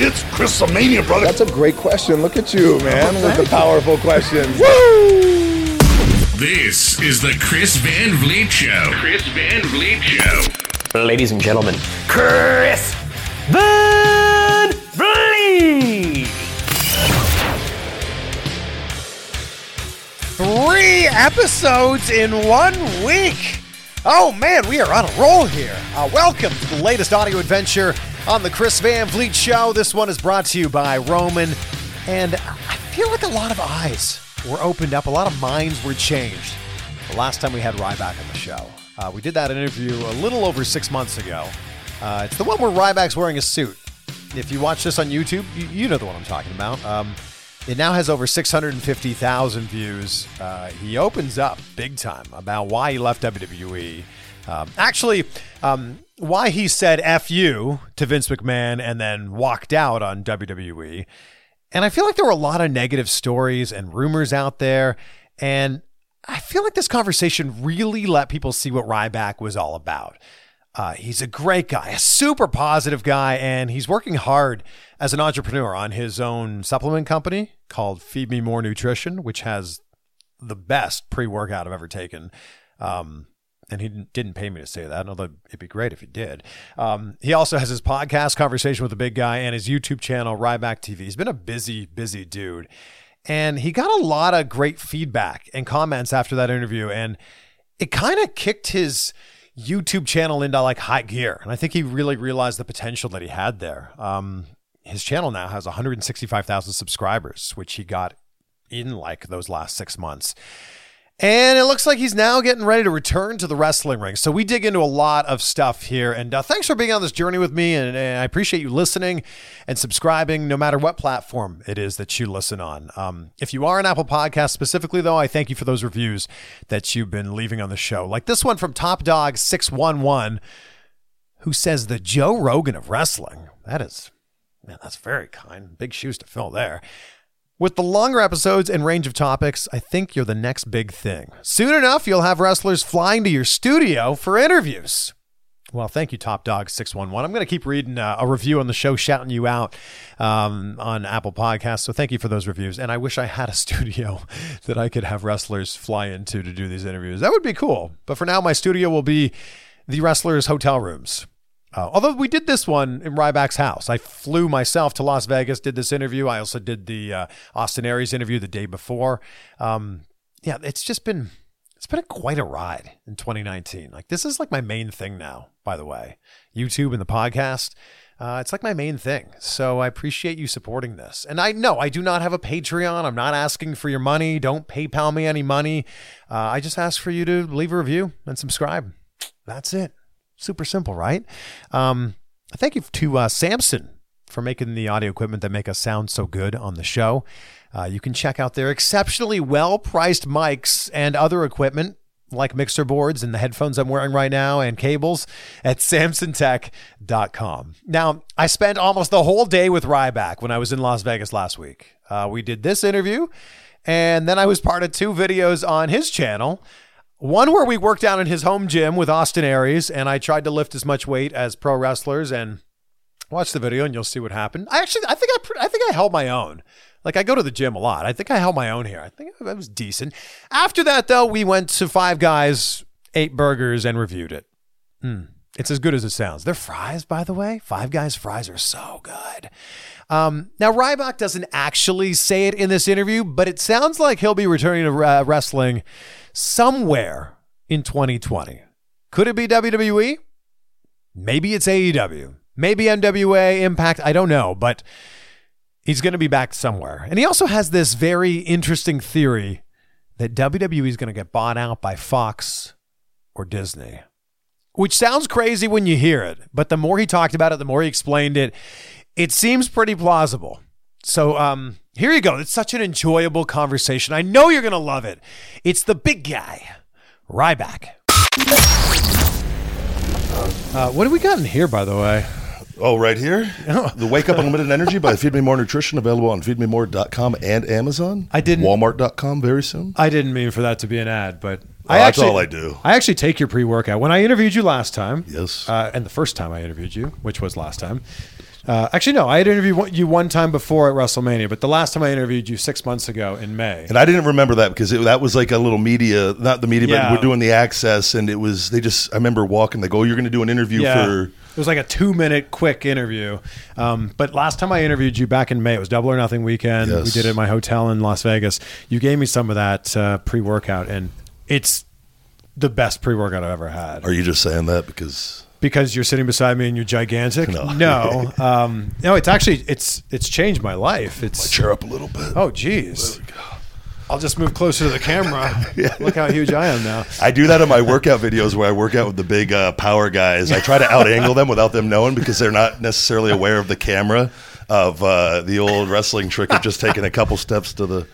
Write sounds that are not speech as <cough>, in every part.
It's Chrisomania, brother. That's a great question. Look at you, man, with the powerful questions. This is the Chris Van Vliet Show. Chris Van Vliet Show. Ladies and gentlemen, Chris Van Vliet. Three episodes in one week. Oh man, we are on a roll here. Uh, welcome to the latest audio adventure on the Chris Van Vliet Show. This one is brought to you by Roman, and I feel like a lot of eyes were opened up, a lot of minds were changed. The last time we had Ryback on the show, uh, we did that interview a little over six months ago. Uh, it's the one where Ryback's wearing a suit. If you watch this on YouTube, you, you know the one I'm talking about. Um, it now has over 650,000 views. Uh, he opens up big time about why he left WWE. Um, actually, um, why he said F you to Vince McMahon and then walked out on WWE. And I feel like there were a lot of negative stories and rumors out there. And I feel like this conversation really let people see what Ryback was all about. Uh, he's a great guy, a super positive guy, and he's working hard as an entrepreneur on his own supplement company called Feed Me More Nutrition, which has the best pre workout I've ever taken. Um, and he didn't pay me to say that, although it'd be great if he did. Um, he also has his podcast, Conversation with the Big Guy, and his YouTube channel, Ryback TV. He's been a busy, busy dude. And he got a lot of great feedback and comments after that interview. And it kind of kicked his YouTube channel into like high gear. And I think he really realized the potential that he had there. Um, his channel now has 165,000 subscribers, which he got in like those last six months. And it looks like he's now getting ready to return to the wrestling ring. So we dig into a lot of stuff here. And uh, thanks for being on this journey with me. And, and, I appreciate you listening and subscribing, no matter what platform it is that you listen on. Um, if you are an Apple Podcast specifically, though, I thank you for those reviews that you've been leaving on the show. Like this one from Top Dog 611, who says, The Joe Rogan of wrestling. That is, man, that's very kind. Big shoes to fill there. With the longer episodes and range of topics, I think you're the next big thing. Soon enough, you'll have wrestlers flying to your studio for interviews. Well, thank you, Top Dog 611. I'm going to keep reading uh, a review on the show, shouting you out um, on Apple Podcasts. So thank you for those reviews. And I wish I had a <laughs> studio that I could have wrestlers fly into to do these interviews. That would be cool. But for now, my studio will be the wrestlers' hotel rooms. Uh, although we did this one in Ryback's house, I flew myself to Las Vegas, did this interview. I also did the uh, Austin Aries interview the day before. Um, yeah, it's just been it's been a, quite a ride in 2019. Like this is like my main thing now. By the way, YouTube and the podcast. Uh, it's like my main thing. So I appreciate you supporting this. And I know I do not have a Patreon. I'm not asking for your money. Don't PayPal me any money. Uh, I just ask for you to leave a review and subscribe. That's it. Super simple, right? Um, thank you to uh, Samson for making the audio equipment that make us sound so good on the show. Uh, you can check out their exceptionally well priced mics and other equipment like mixer boards and the headphones I'm wearing right now and cables at samsontech.com. Now, I spent almost the whole day with Ryback when I was in Las Vegas last week. Uh, we did this interview, and then I was part of two videos on his channel one where we worked out in his home gym with Austin Aries, and I tried to lift as much weight as pro wrestlers. And watch the video, and you'll see what happened. I actually, I think I, I think I held my own. Like I go to the gym a lot. I think I held my own here. I think I was decent. After that, though, we went to Five Guys, ate burgers, and reviewed it. Mm, it's as good as it sounds. Their fries, by the way, Five Guys fries are so good. Um, now, Ryback doesn't actually say it in this interview, but it sounds like he'll be returning to uh, wrestling somewhere in 2020. Could it be WWE? Maybe it's AEW. Maybe NWA, Impact. I don't know, but he's going to be back somewhere. And he also has this very interesting theory that WWE is going to get bought out by Fox or Disney. which sounds crazy when you hear it, but the more he talked about it, the more he explained it, it seems pretty plausible. So um, here you go. It's such an enjoyable conversation. I know you're going to love it. It's the big guy, Ryback. Uh, what do we got in here, by the way? Oh, right here? The Wake Up Unlimited Energy by Feed Me More Nutrition, available on feedmemore.com and Amazon. I didn't- Walmart.com very soon. I didn't mean for that to be an ad, but Oh, I that's actually, all I do. I actually take your pre-workout. When I interviewed you last time, Yes. uh, and the first time I interviewed you, which was last time. Uh, actually, no, I had interviewed you one time before at WrestleMania, but the last time I interviewed you six months ago in May. And I didn't remember that because it, that was like a little media, not the media, Yeah. but we're doing the access. And it was, they just, I remember walking, they go, oh, you're going to do an interview for. it was like a two-minute quick interview. Um, but last time I interviewed you back in May, it was Double or Nothing weekend. Yes. We did it at my hotel in Las Vegas. You gave me some of that uh, pre-workout, and it's the best pre-workout I've ever had. Are you just saying that because. Because you're sitting beside me and you're gigantic. No. No, um, no. It's actually it's it's changed my life. It's Cheer up a little bit. oh geez. I'll just move closer to the camera. <laughs> Look how huge I am now. I do that in my workout videos where I work out with the big uh, power guys. I try to out angle them without them knowing because they're not necessarily aware of the camera of uh, the old wrestling trick of just taking a couple steps to the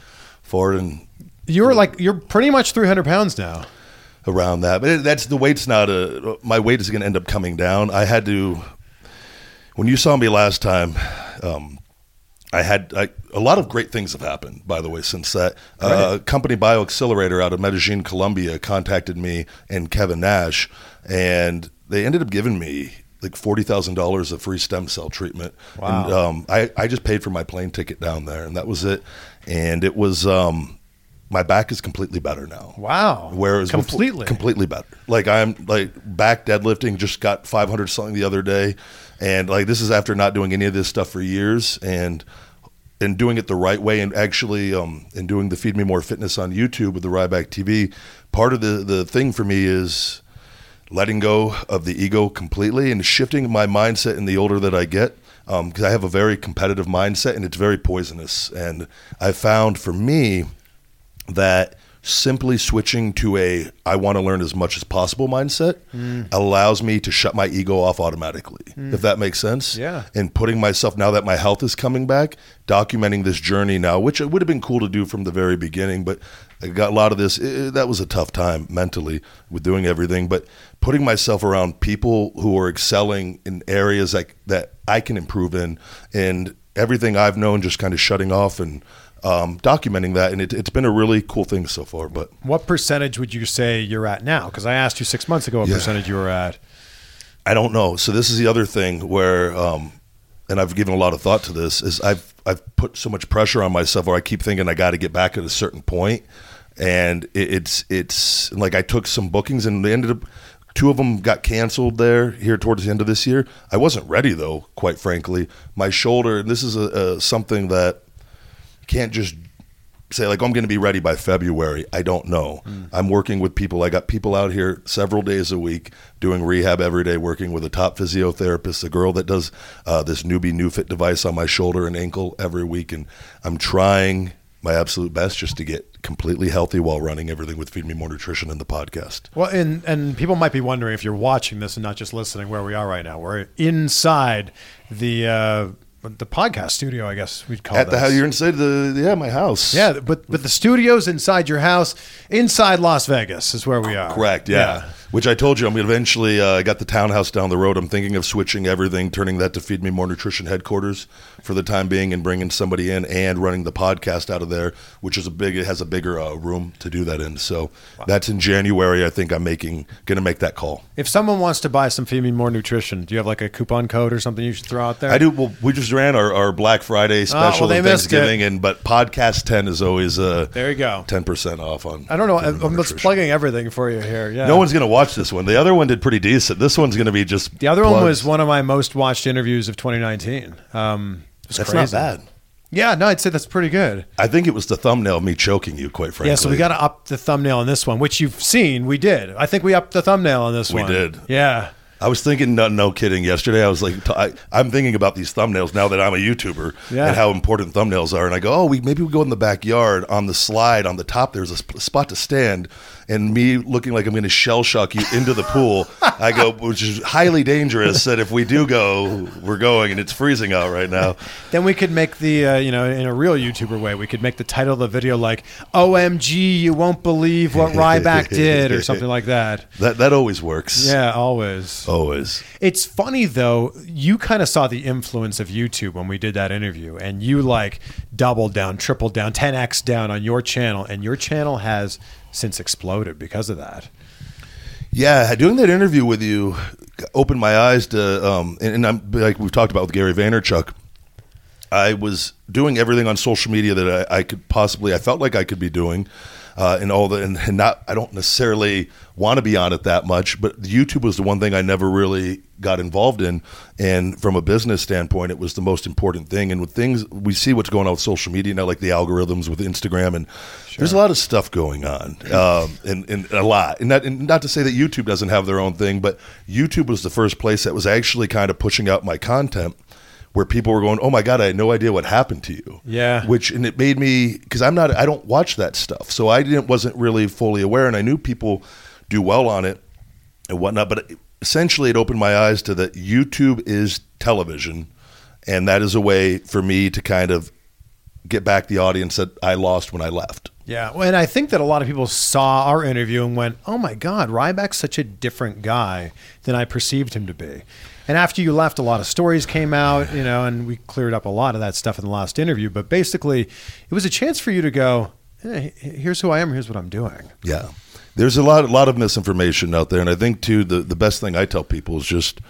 forward and You're like you're pretty much 300 pounds now. Around that. But it, that's the weight's not a. My weight is going to end up coming down. I had to. When you saw me last time, um, I had I, a lot of great things have happened. By the way, since that uh, company BioXcellerator out of Medellin, Colombia, contacted me and Kevin Nash, and they ended up giving me like forty thousand dollars of free stem cell treatment. Wow. And, um, I I just paid for my plane ticket down there, and that was it. And it was um, my back is completely better now. Wow. Whereas before- completely. completely better. Like I'm like back deadlifting, just got 500 something the other day, and like this is after not doing any of this stuff for years, and and doing it the right way, and actually um and doing the Feed Me More Fitness on YouTube with the Ryback TV. Part of the the thing for me is letting go of the ego completely and shifting my mindset in the older that I get. Because I have a very competitive mindset and it's very poisonous. And I found for me that simply switching to a I want to learn as much as possible mindset allows me to shut my ego off automatically. If that makes sense. Yeah. And putting myself now that my health is coming back, documenting this journey now, which it would have been cool to do from the very beginning, but I got a lot of this. eh, that was a tough time mentally with doing everything, but putting myself around people who are excelling in areas like that I can improve in, and everything I've known just kind of shutting off and um, documenting that, and it, it's been a really cool thing so far. But What percentage would you say you're at now? Because I asked you six months ago what Yeah. percentage you were at. I don't know. So this is the other thing where, um, and I've given a lot of thought to this. Is I've I've put so much pressure on myself, where I keep thinking I got to get back at a certain point, and it, it's it's like I took some bookings and they ended up. Two of them got canceled there here towards the end of this year. I wasn't ready though, quite frankly. My shoulder, and this is a, a something that you can't just say like I'm going to be ready by February. I don't know. I'm working with people. I got people out here several days a week doing rehab every day, working with a top physiotherapist, a girl that does uh, this newbie new fit device on my shoulder and ankle every week, and I'm trying my absolute best just to get completely healthy while running everything with Feed Me More Nutrition and the podcast. Well, and and people might be wondering if you're watching this and not just listening where we are right now. We're inside the uh, the podcast studio, I guess we'd call it. At the house, you're inside the yeah my house. Yeah, but but the studio's inside your house, inside Las Vegas is where we are. Correct. Yeah. Which I told you, I'm eventually. Uh, I got the townhouse down the road. I'm thinking of switching everything, turning that to Feed Me More Nutrition headquarters for the time being, and bringing somebody in and running the podcast out of there, which is a big. It has a bigger uh, room to do that in. So that's in January. I think I'm making going to make that call. If someone wants to buy some Feed Me More Nutrition, do you have like a coupon code or something you should throw out there? I do. Well, we just ran our, our Black Friday special Oh, and Thanksgiving, and but podcast ten is always uh, There you go. ten percent off on. I don't know. I'm just plugging everything for you here. Yeah. No one's going to watch this one. The other one did pretty decent. This one's going to be just The other one was one of my most watched interviews of 2019. Um, That's crazy. not bad. Yeah, no, I'd say that's pretty good. I think it was the thumbnail of me choking you, quite frankly. Yeah, so we got to up the thumbnail on this one, which you've seen. We did. I think we upped the thumbnail on this We one. We did. Yeah. I was thinking, no, no kidding. Yesterday, I was like, I'm thinking about these thumbnails now that I'm a YouTuber Yeah. and how important thumbnails are. And I go, oh, we maybe we go in the backyard on the slide on the top. There's a sp- spot to stand, and me looking like I'm going to shell shock you into the pool. I go, which is highly dangerous. That if we do go, we're going, and it's freezing out right now. Then we could make the, uh, you know, in a real YouTuber way, we could make the title of the video like "OMG, you won't believe what Ryback did" or something like that. <laughs> That that always works. Yeah, always. always. It's funny though. You kind of saw the influence of YouTube when we did that interview, and you like doubled down, tripled down, 10x down on your channel, and your channel has since exploded because of that. Yeah, doing that interview with you opened my eyes to, um, and, and I'm like we've talked about with Gary Vaynerchuk. I was doing everything on social media that I, I could possibly, I felt like I could be doing, uh, and all the, and, and not, I don't necessarily want to be on it that much, but YouTube was the one thing I never really got involved in. And from a business standpoint, it was the most important thing. And with things, we see what's going on with social media now, like the algorithms with Instagram, and there's a lot of stuff going on, um, and, and a lot. And, that, and not to say that YouTube doesn't have their own thing, but YouTube was the first place that was actually kind of pushing out my content where people were going, "Oh my god, I had no idea what happened to you." Yeah. Which and it made me because I'm not I don't watch that stuff, so I didn't wasn't really fully aware, and I knew people do well on it and whatnot, but essentially it opened my eyes to that YouTube is television, and that is a way for me to kind of get back the audience that I lost when I left. Yeah, well, and I think that a lot of people saw our interview and went, "Oh my God, Ryback's such a different guy than I perceived him to be." And after you left, a lot of stories came out, you know, and we cleared up a lot of that stuff in the last interview. But basically, it was a chance for you to go, hey, "Here's who I am. Here's what I'm doing." Yeah. There's a lot, a lot of misinformation out there, and I think too the the best thing I tell people is just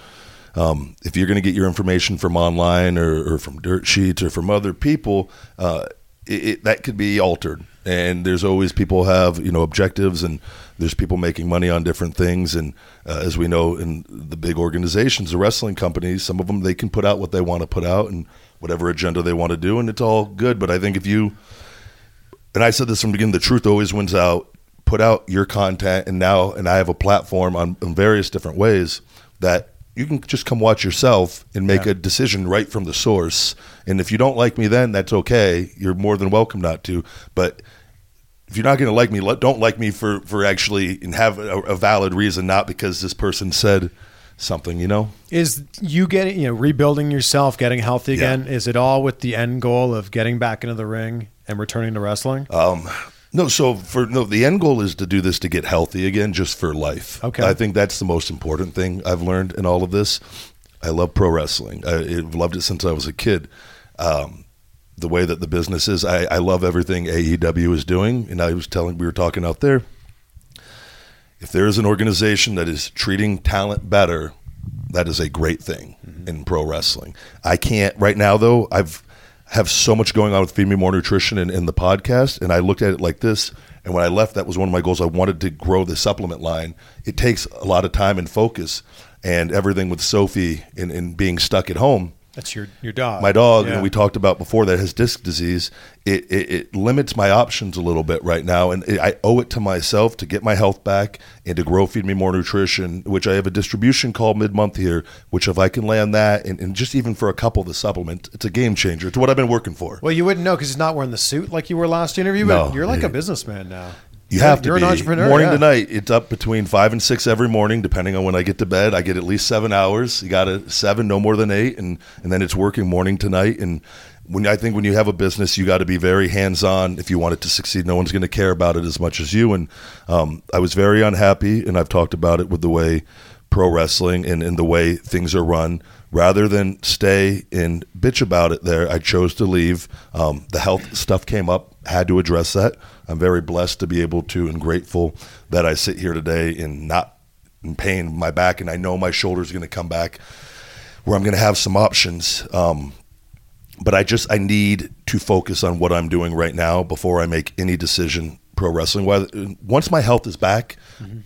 um, if you're going to get your information from online or, or from dirt sheets or from other people, uh, it, it, that could be altered. And there's always people have you know objectives, and there's people making money on different things. And uh, as we know in the big organizations, the wrestling companies, some of them they can put out what they want to put out and whatever agenda they want to do, and it's all good. But I think if you and I said this from the beginning, the truth always wins out. Put out your content, and now, and I have a platform on in various different ways that you can just come watch yourself and make Yeah. a decision right from the source. And if you don't like me, then that's okay. You're more than welcome not to. But if you're not going to like me, don't like me for for actually and have a, a valid reason, not because this person said something. You know. Is you getting, you know, rebuilding yourself, getting healthy Yeah. again? Is it all with the end goal of getting back into the ring and returning to wrestling? Um, No, so for no, the end goal is to do this to get healthy again, just for life. Okay. I think that's the most important thing I've learned in all of this. I love pro wrestling. I, I've loved it since I was a kid. Um, the way that the business is, I, I love everything AEW is doing. And I was telling, we were talking out there. If there is an organization that is treating talent better, that is a great thing in pro wrestling. I can't right now though. I've have so much going on with Feed Me More Nutrition and, and the podcast, and I looked at it like this. And when I left, that was one of my goals. I wanted to grow the supplement line. It takes a lot of time and focus, and everything with Sophie and, and being stuck at home That's your your dog. my dog, Yeah. and we talked about before that has disc disease. It, it, it limits my options a little bit right now, and it, I owe it to myself to get my health back and to grow, feed me more nutrition. Which I have a distribution call mid month here. Which if I can land that, and, and just even for a couple of the supplement, it's a game changer. It's what I've been working for. Well, you wouldn't know because he's not wearing the suit like you were last interview. But No. you're like a businessman now. You have to You're be. an entrepreneur. Morning yeah. to night, it's up between five and six every morning, depending on when I get to bed. I get at least seven hours. You got to seven, no more than eight, and and then it's working morning to night. And when I think when you have a business, you got to be very hands on if you want it to succeed. No one's going to care about it as much as you. And um, I was very unhappy, and I've talked about it with the way pro wrestling and, and the way things are run. Rather than stay and bitch about it there, I chose to leave. Um, the health stuff came up, had to address that. I'm very blessed to be able to and grateful that I sit here today and not in pain my back, and I know my shoulder's going to come back where I'm going to have some options. Um, but I just I need to focus on what I'm doing right now before I make any decision pro wrestling. Once my health is back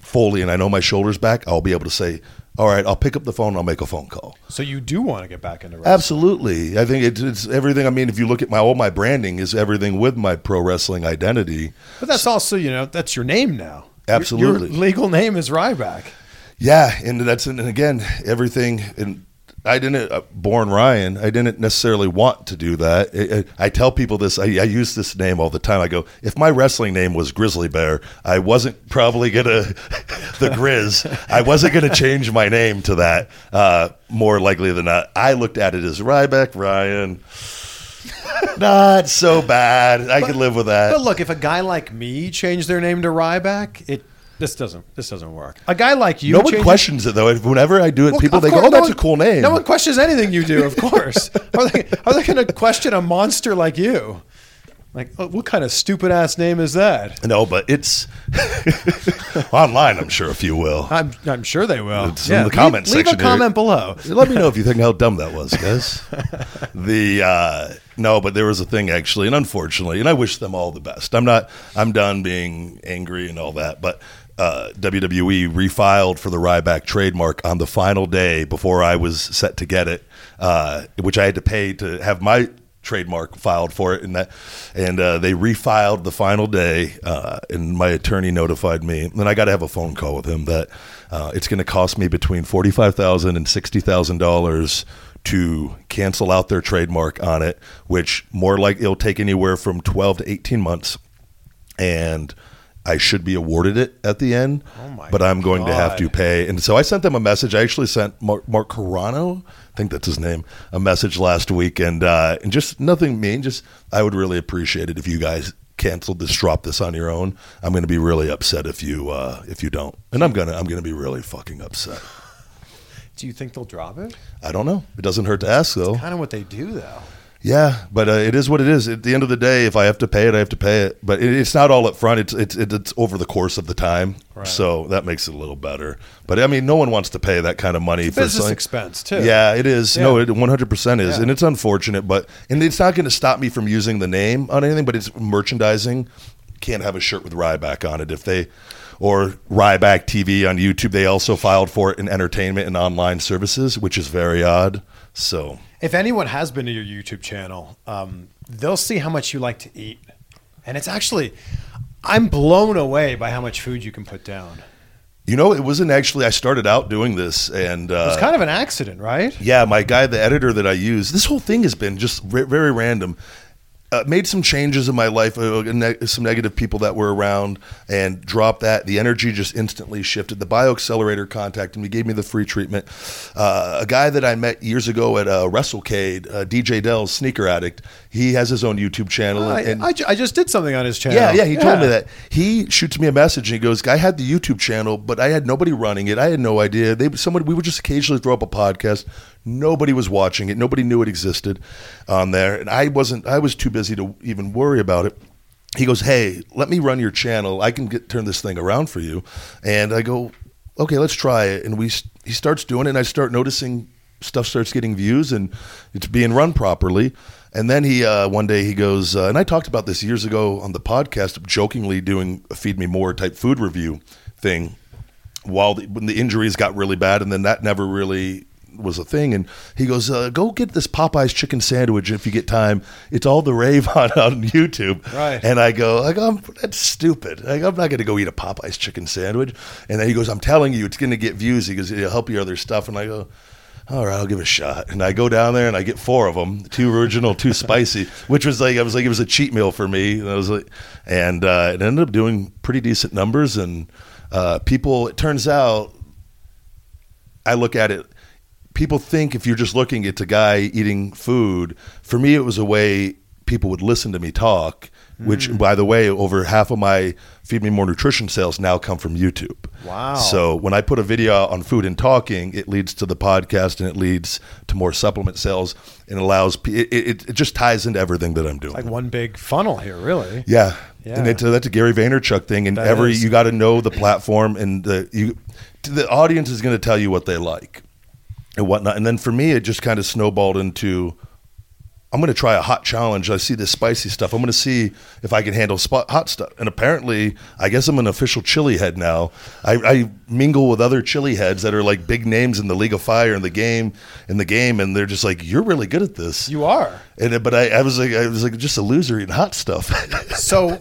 fully and I know my shoulder's back, I'll be able to say, "All right, I'll pick up the phone. and I'll make a phone call." So you do want to get back into wrestling. Absolutely, I think it's, it's everything. I mean, if you look at my all my branding is everything with my pro wrestling identity. But that's also, you know, that's your name now. Your- Absolutely. Your legal name is Ryback. Yeah, and that's and again everything. And I didn't uh, born Ryan. I didn't necessarily want to do that. I, I, I tell people this. I, I use this name all the time. I go, if my wrestling name was Grizzly Bear, I wasn't probably gonna <laughs> the Grizz. I wasn't gonna change my name to that. Uh, more likely than not, I looked at it as Ryback Ryan. <laughs> Not so bad. I could live with that. But look, if a guy like me changed their name to Ryback, it this doesn't this doesn't work. A guy like you, no one changing- questions it though. Whenever I do it, Well, people of they course, go, "Oh, no that's one- a cool name." No one questions anything you do, of course. <laughs> are they are they going to question a monster like you? Like, oh, what kind of stupid ass name is that? No, but it's <laughs> online. I'm sure if you will. I'm I'm sure they will. It's in the leave- comment leave, section a here. comment below. Let me know if you think how dumb that was, guys. the uh, no, but there was a thing actually, and unfortunately, and I wish them all the best. I'm not. I'm done being angry and all that, but. Uh, WWE refiled for the Ryback trademark on the final day before I was set to get it, uh, which I had to pay to have my trademark filed for it, and that, and uh, they refiled the final day, uh, and my attorney notified me, and I got to have a phone call with him that uh, it's going to cost me between forty five thousand and sixty thousand dollars to cancel out their trademark on it, which more like it'll take anywhere from twelve to eighteen months, and. I should be awarded it at the end, my but I'm going to have to pay. And so I sent them a message. I actually sent Mark, Mark Carrano, I think that's his name, a message last week, and uh, and just nothing mean. Just I would really appreciate it if you guys canceled this, drop this on your own. I'm going to be really upset if you uh, if you don't, and I'm gonna I'm going to be really fucking upset. Do you think they'll drop it? I don't know. It doesn't hurt to ask though. Kind of what they do, though. Yeah, but uh, it is what it is. At the end of the day, if I have to pay it, I have to pay it. But it, it's not all up front. It's it's it's over the course of the time. So that makes it a little better. But I mean, no one wants to pay that kind of money for Business something. expense too. Yeah, it is. No, it 100% is. Yeah. And it's unfortunate, but and it's not going to stop me from using the name on anything, but it's merchandising. Can't have a shirt with Ryback on it if they or Ryback TV on YouTube. They also filed for it in entertainment and online services, which is very odd. So, If anyone has been to your YouTube channel, um, they'll see how much you like to eat, and it's actually, I'm blown away by how much food you can put down. you know, it wasn't actually I started out doing this and uh It's kind of an accident, right? Yeah, my guy, the editor that I use, this whole thing has been just re- very random. Uh, made some changes in my life, uh, ne- some negative people that were around, and dropped that. The energy just instantly shifted. The BioXcellerator contacted me, gave me the free treatment. Uh, a guy that I met years ago at uh, WrestleCade, uh, DJ Dell's Sneaker Addict, he has his own YouTube channel. I, and, I ju- I just did something on his channel. yeah, yeah, he told me that. He shoots me a message and he goes, "I had the YouTube channel, but I had nobody running it. I had no idea. They someone we would just occasionally throw up a podcast. Nobody was watching it. Nobody knew it existed on there, and I wasn't. I was too busy to even worry about it." He goes, "Hey, let me run your channel. I can get turn this thing around for you." And I go, "Okay, let's try it." And we he starts doing it, and I start noticing stuff starts getting views and it's being run properly. And then he uh, one day he goes, uh, and I talked about this years ago on the podcast, jokingly doing a feed me more type food review thing, while the, when the injuries got really bad, and then that never really was a thing. And he goes, uh, "Go get this Popeyes chicken sandwich if you get time. It's all the rave on, <laughs> on YouTube." Right. And I go, I go, "That's stupid. Like, I'm not going to go eat a Popeyes chicken sandwich." And then he goes, "I'm telling you, it's going to get views." He goes, "It'll help your other stuff." And I go. All right, I'll give it a shot. And I go down there and I get four of them, two original, two <laughs> spicy, which was like I was like it was a cheat meal for me. And I was like, and uh, it ended up doing pretty decent numbers. And uh, people, it turns out, I look at it. People think if you're just looking, it's a guy eating food. For me, it was a way people would listen to me talk. Which, Mm. by the way, over half of my Feed Me More Nutrition sales now come from YouTube. Wow. So when I put a video on food and talking, it leads to the podcast and it leads to more supplement sales and allows it, it, it just ties into everything that I'm doing. Like one big funnel here, really. Yeah. Yeah. And it's, that's a Gary Vaynerchuk thing. And That every is. you got to know the platform and the you the audience is going to tell you what they like and whatnot. And then for me, it just kind of snowballed into I'm going to try a hot challenge. I see this spicy stuff. I'm going to see if I can handle spot, hot stuff. And apparently, I guess I'm an official chili head now. I, I mingle with other chili heads that are like big names in the League of Fire in the game, in the game, and they're just like, "You're really good at this." You are. And but I, I was like, I was like just a loser eating hot stuff. <laughs> So, <laughs>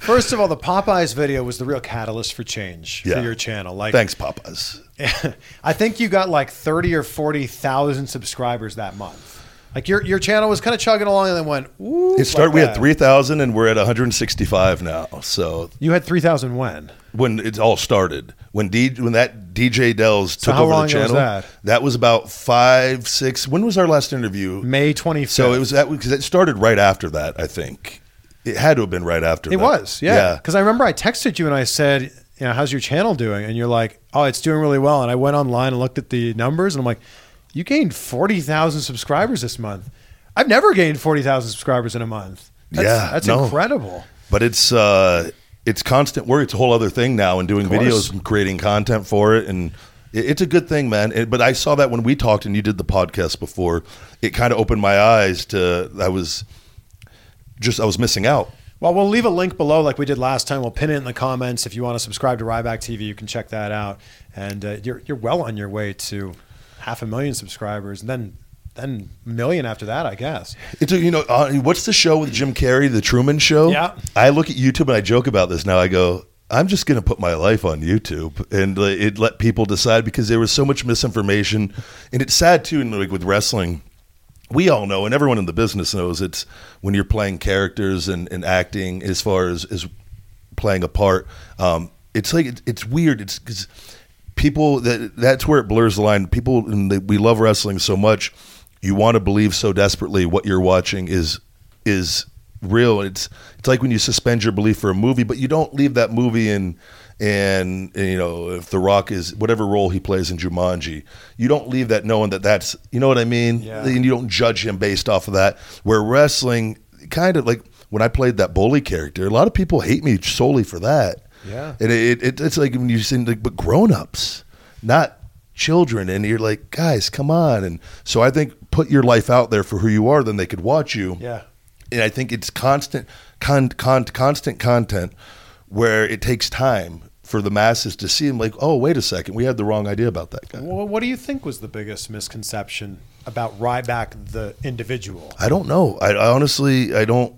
first of all, the Popeyes video was the real catalyst for change Yeah. for your channel. Like, Thanks, Popeyes. <laughs> I think you got like thirty or forty thousand subscribers that month. Like your your channel was kind of chugging along and then went. Ooh, It started. like we had three thousand, and we're at 165 now. So You had three thousand when? when it all started, when D, when that DJ Dells took how over the ago was channel, that? was about five, six. When was our last interview? May twenty fifth. So it was that because it started right after that. I think it had to have been right after. It that. was, yeah. Because I remember I texted you and I said, you know, how's your channel doing? And you're like, oh, it's doing really well. And I went online and looked at the numbers and I'm like, you gained 40,000 subscribers this month. I've never gained 40,000 subscribers in a month. That's, Yeah, That's no. incredible. But it's uh, it's constant work. It's a whole other thing now, and doing videos and creating content for it, and it, it's a good thing, man. It, but I saw that when we talked and you did the podcast before, it kind of opened my eyes to I was just I was missing out. Well, we'll leave a link below like we did last time. We'll pin it in the comments. If you want to subscribe to Ryback TV, you can check that out. And uh, you're, you're well on your way to half a million subscribers and then, then a million after that, I guess. It's a, you know uh, what's the show with Jim Carrey, the Truman Show? Yeah. I look at YouTube and I joke about this now. I go, I'm just going to put my life on YouTube and uh, it let people decide because there was so much misinformation, and it's sad too. And like with wrestling, we all know, and everyone in the business knows, it's when you're playing characters and, and acting as far as as playing a part. Um, it's like it, it's weird. It's because people that that's where it blurs the line. People and they, we love wrestling so much. You want to believe so desperately what you're watching is is real. It's it's like when you suspend your belief for a movie, but you don't leave that movie in. And, and, you know if the Rock is whatever role he plays in Jumanji, you don't leave that knowing that that's you know what I mean. Yeah. And you don't judge him based off of that. Where wrestling, kind of like when I played that bully character, a lot of people hate me solely for that. Yeah. and it, it it's like when you say like, but grown ups, not children, and you're like, guys, come on. And so I think put your life out there for who you are, then they could watch you. Yeah. And I think it's constant, con, con, constant content where it takes time for the masses to see them. Like, oh, wait a second, we had the wrong idea about that guy. Well, what do you think was the biggest misconception about Ryback the individual? I don't know. I, I honestly, I don't.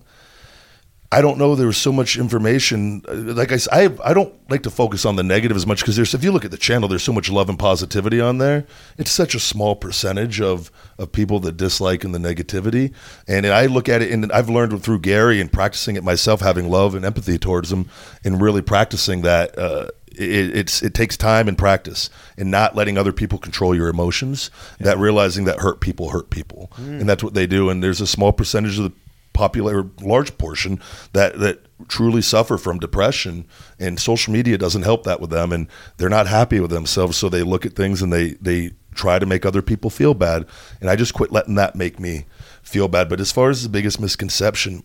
I don't know. There was so much information. Uh, Like I don't like to focus on the negative as much because there's. If you look at the channel, there's so much love and positivity on there. It's such a small percentage of of people that dislike and the negativity. And I look at it, and I've learned through Gary and practicing it myself, having love and empathy towards them, and really practicing that. Uh, it, it's it takes time and practice, and not letting other people control your emotions. That realizing that hurt people hurt people, and that's what they do. And there's a small percentage of the popular large portion that that truly suffer from depression and social media doesn't help that with them and they're not happy with themselves so they look at things and they they try to make other people feel bad. And I just quit letting that make me feel bad. But as far as the biggest misconception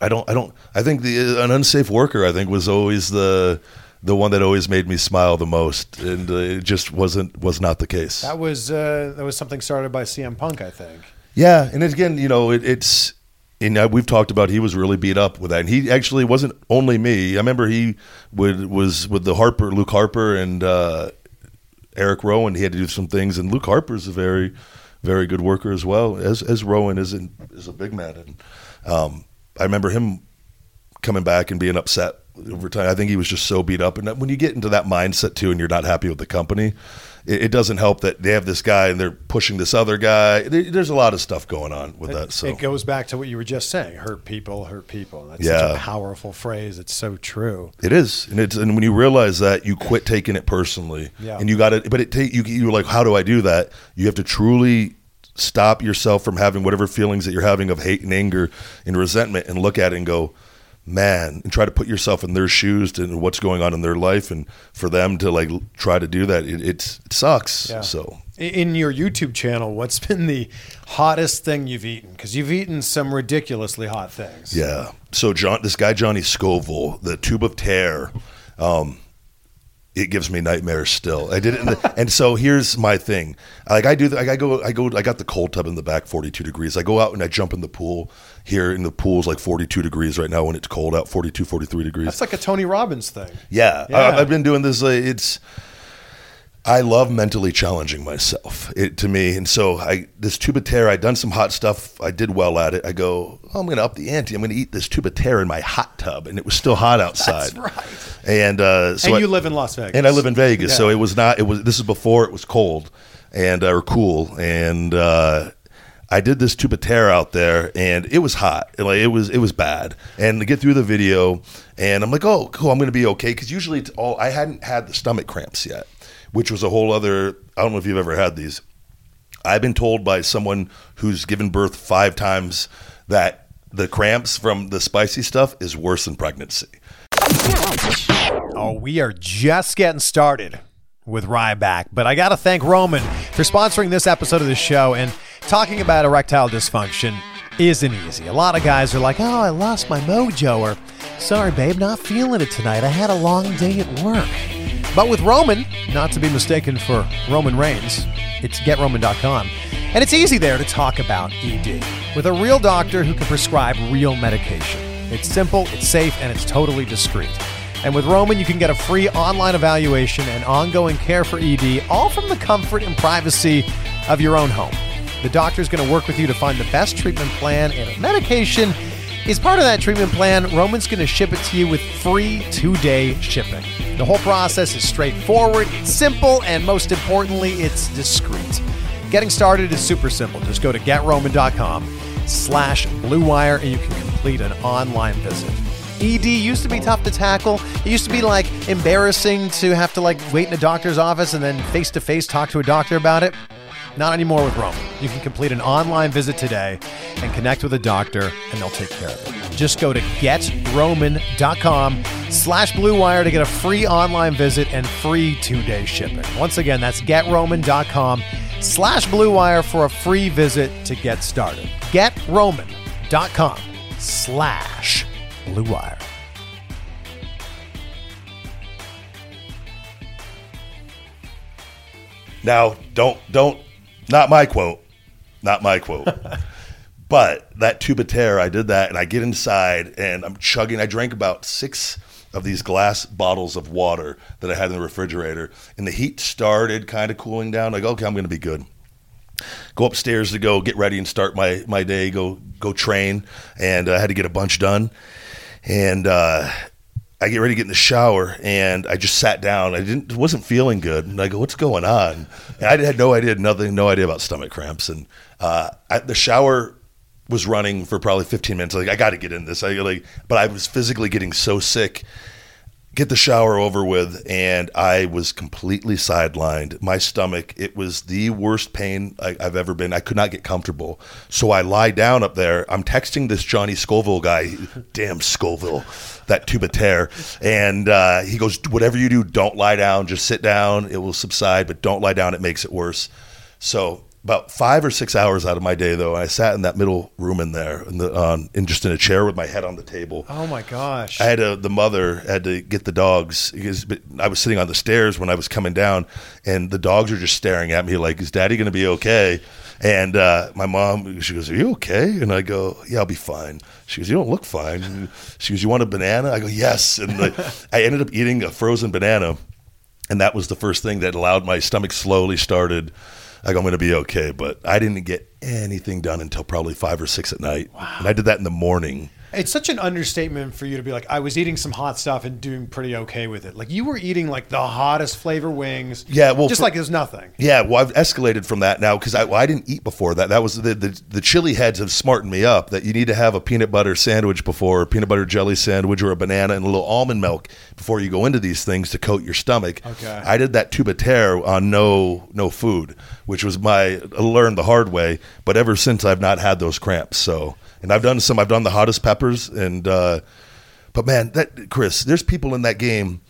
I don't I don't I think the an unsafe worker I think was always the the one that always made me smile the most and uh, it just wasn't was not the case. That was uh, that was something started by CM Punk, I think. Yeah, and again, you know, it, it's and uh, we've talked about he was really beat up with that, and he actually wasn't only me. I remember he would was with the Harper, Luke Harper, and uh, Eric Rowan. He had to do some things, and Luke Harper's a very, very good worker as well as as Rowan is in, is a big man. And um, I remember him coming back and being upset over time. I think he was just so beat up. And when you get into that mindset too, and you're not happy with the company, it, it doesn't help that they have this guy and they're pushing this other guy. There- There's a lot of stuff going on with that. So It goes back to what you were just saying: hurt people, hurt people. That's Yeah. such a powerful phrase. It's so true. It is, and it's and when you realize that, you quit taking it personally, Yeah. and you got it. But it take you. You're like, how do I do that? You have to truly stop yourself from having whatever feelings that you're having of hate and anger and resentment, and look at it and go, man, and try to put yourself in their shoes and what's going on in their life, and for them to like try to do that, it, it sucks. Yeah. So In your YouTube channel, what's been the hottest thing you've eaten? Because you've eaten some ridiculously hot things. Yeah. So John, this guy Johnny Scoville, the Tube of Terror, um, it gives me nightmares still. I did it, in the, <laughs> and so here's my thing. Like I do, like I go, I go, I got the cold tub in the back, 42 degrees. I go out and I jump in the pool. Here in the pool's like 42 degrees right now when it's cold out, 42, 43 degrees. That's like a Tony Robbins thing. Yeah, Yeah. I, I've been doing this. Uh, it's I love mentally challenging myself. It to me, and so I this tuba tear. I'd done some hot stuff. I did well at it. I go, oh, I'm going to up the ante. I'm going to eat this tuba tear in my hot tub, and it was still hot <laughs> outside. That's right. And uh, so and I- you live in Las Vegas. and I live in Vegas, so it was not. It was this is before it was cold and uh, or cool, and uh, I did this tuba tear out there, and it was hot. Like it was, it was bad. And to get through the video, and I'm like, oh, cool, I'm going to be okay because usually it's all I hadn't had the stomach cramps yet, which was a whole other. I don't know if you've ever had these. I've been told by someone who's given birth five times that the cramps from the spicy stuff is worse than pregnancy. Oh, we are just getting started with Ryback, but I got to thank Roman for sponsoring this episode of the show. And talking about erectile dysfunction isn't easy. A lot of guys are like, "Oh, I lost my mojo," or "Sorry, babe, not feeling it tonight. I had a long day at work." But with Roman, not to be mistaken for Roman Reigns, it's getroman.com. And it's easy there to talk about ED with a real doctor who can prescribe real medication. It's simple, it's safe, and it's totally discreet. And with Roman, you can get a free online evaluation and ongoing care for ED, all from the comfort and privacy of your own home. The doctor is going to work with you to find the best treatment plan, and medication is part of that treatment plan, Roman's going to ship it to you with free two day shipping. The whole process is straightforward, simple, and most importantly, it's discreet. Getting started is super simple. Just go to getroman.com slash blue wire and you can complete an online visit. ED used to be tough to tackle. It used to be like embarrassing to have to like wait in a doctor's office and then face to face talk to a doctor about it. Not anymore with Roman. You can complete an online visit today and connect with a doctor and they'll take care of it. Just go to getroman.com slash blue wire to get a free online visit and free two-day shipping. Once again, that's getroman.com slash blue wire for a free visit to get started. Getroman.com slash blue wire. Now, don't don't not my quote, not my quote. <laughs> but that tuba tear, I did that, and I get inside and I'm chugging. I drank about six of these glass bottles of water that I had in the refrigerator, and the heat started kind of cooling down. Like, okay, I'm going to be good. Go upstairs to go get ready and start my my day. Go go train, and I had to get a bunch done, and. uh I get ready to get in the shower and I just sat down. I didn't wasn't feeling good. And I go, "What's going on?" And I had no idea, nothing, no idea about stomach cramps. And uh, I, the shower was running for probably 15 minutes. Like I got to get in this. I like, but I was physically getting so sick. Get the shower over with, and I was completely sidelined. My stomach, it was the worst pain I, I've ever been. I could not get comfortable. So I lie down up there. I'm texting this Johnny Scoville guy. Damn Scoville, that tuba tear. And uh, he goes, Whatever you do, don't lie down. Just sit down. It will subside, but don't lie down. It makes it worse. So about five or six hours out of my day, though, I sat in that middle room in there, in, the, um, in just in a chair with my head on the table. Oh my gosh. I had to, the mother had to get the dogs because I was sitting on the stairs when I was coming down, and the dogs are just staring at me like, "Is Daddy going to be okay?" And uh, my mom, she goes, "Are you okay?" And I go, "Yeah, I'll be fine." She goes, "You don't look fine." She goes, "You want a banana?" I go, "Yes." And like, I ended up eating a frozen banana, and that was the first thing that allowed my stomach slowly started. Like I'm going to be okay, but I didn't get anything done until probably five or six at night, and I did that in the morning. It's such an understatement for you to be like, I was eating some hot stuff and doing pretty okay with it. Like you were eating like the hottest flavor wings. Yeah, well, just for- like there's nothing. Yeah, well, I've escalated from that now because I, well, I didn't eat before that. That was the, the the chili heads have smartened me up that you need to have a peanut butter sandwich before, a peanut butter jelly sandwich, or a banana and a little almond milk before you go into these things to coat your stomach. Okay. I did that tuba tear on no no food, which was my I learned the hard way. But ever since, I've not had those cramps. So, and I've done some. I've done the hottest peppers, and uh, but man, that Chris, there's people in that game.